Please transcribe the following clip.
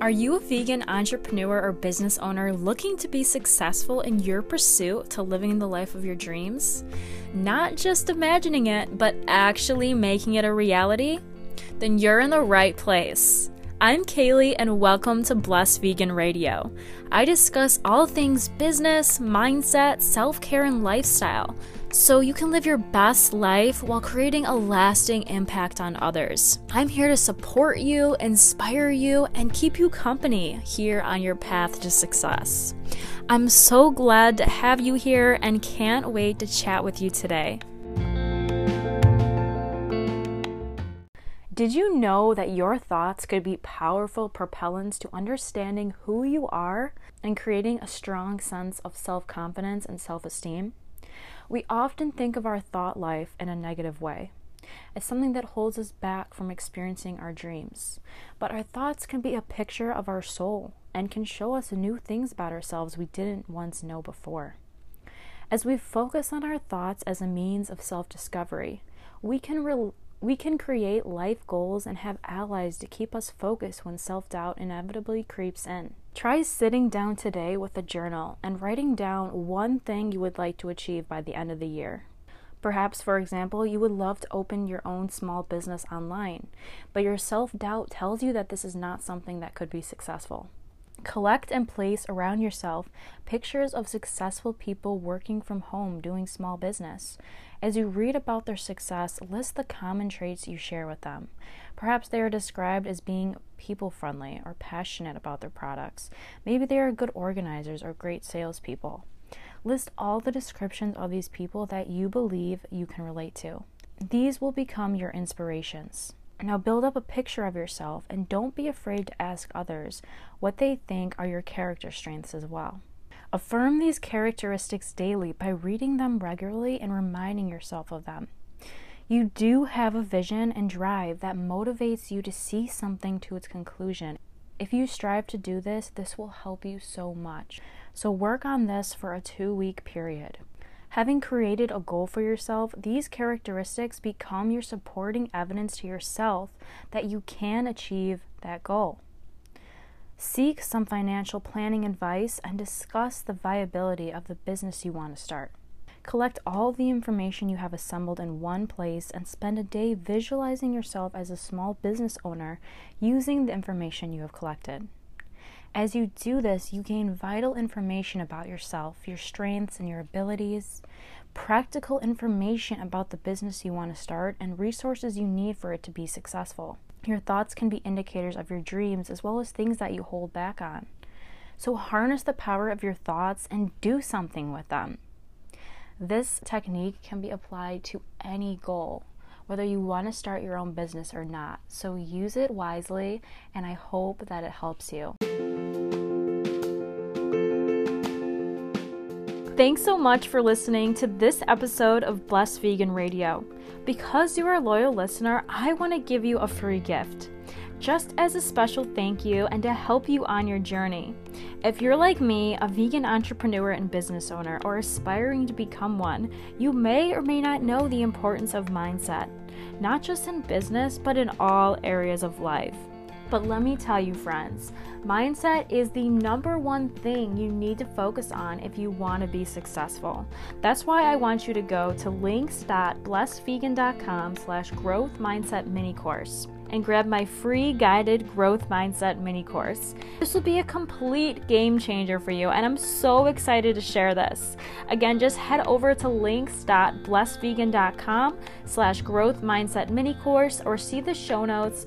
Are you a vegan entrepreneur or business owner looking to be successful in your pursuit to living the life of your dreams? Not just imagining it, but actually making it a reality? Then you're in the right place. I'm Kaylee, and welcome to Blessed Vegan Radio. I discuss all things business, mindset, self care, and lifestyle so you can live your best life while creating a lasting impact on others. I'm here to support you, inspire you, and keep you company here on your path to success. I'm so glad to have you here and can't wait to chat with you today. Did you know that your thoughts could be powerful propellants to understanding who you are and creating a strong sense of self confidence and self esteem? We often think of our thought life in a negative way, as something that holds us back from experiencing our dreams. But our thoughts can be a picture of our soul and can show us new things about ourselves we didn't once know before. As we focus on our thoughts as a means of self discovery, we can re- we can create life goals and have allies to keep us focused when self doubt inevitably creeps in. Try sitting down today with a journal and writing down one thing you would like to achieve by the end of the year. Perhaps, for example, you would love to open your own small business online, but your self doubt tells you that this is not something that could be successful. Collect and place around yourself pictures of successful people working from home doing small business. As you read about their success, list the common traits you share with them. Perhaps they are described as being people friendly or passionate about their products. Maybe they are good organizers or great salespeople. List all the descriptions of these people that you believe you can relate to. These will become your inspirations. Now build up a picture of yourself and don't be afraid to ask others what they think are your character strengths as well. Affirm these characteristics daily by reading them regularly and reminding yourself of them. You do have a vision and drive that motivates you to see something to its conclusion. If you strive to do this, this will help you so much. So, work on this for a two week period. Having created a goal for yourself, these characteristics become your supporting evidence to yourself that you can achieve that goal. Seek some financial planning advice and discuss the viability of the business you want to start. Collect all the information you have assembled in one place and spend a day visualizing yourself as a small business owner using the information you have collected. As you do this, you gain vital information about yourself, your strengths and your abilities, practical information about the business you want to start, and resources you need for it to be successful. Your thoughts can be indicators of your dreams as well as things that you hold back on. So harness the power of your thoughts and do something with them. This technique can be applied to any goal, whether you want to start your own business or not. So use it wisely, and I hope that it helps you. Thanks so much for listening to this episode of Blessed Vegan Radio. Because you are a loyal listener, I want to give you a free gift. Just as a special thank you and to help you on your journey. If you're like me, a vegan entrepreneur and business owner, or aspiring to become one, you may or may not know the importance of mindset, not just in business, but in all areas of life. But let me tell you, friends, mindset is the number one thing you need to focus on if you want to be successful. That's why I want you to go to links.blessedvegan.com slash growth mindset mini course and grab my free guided growth mindset mini course. This will be a complete game changer for you, and I'm so excited to share this. Again, just head over to links.blessedvegan.com slash growth mindset mini course or see the show notes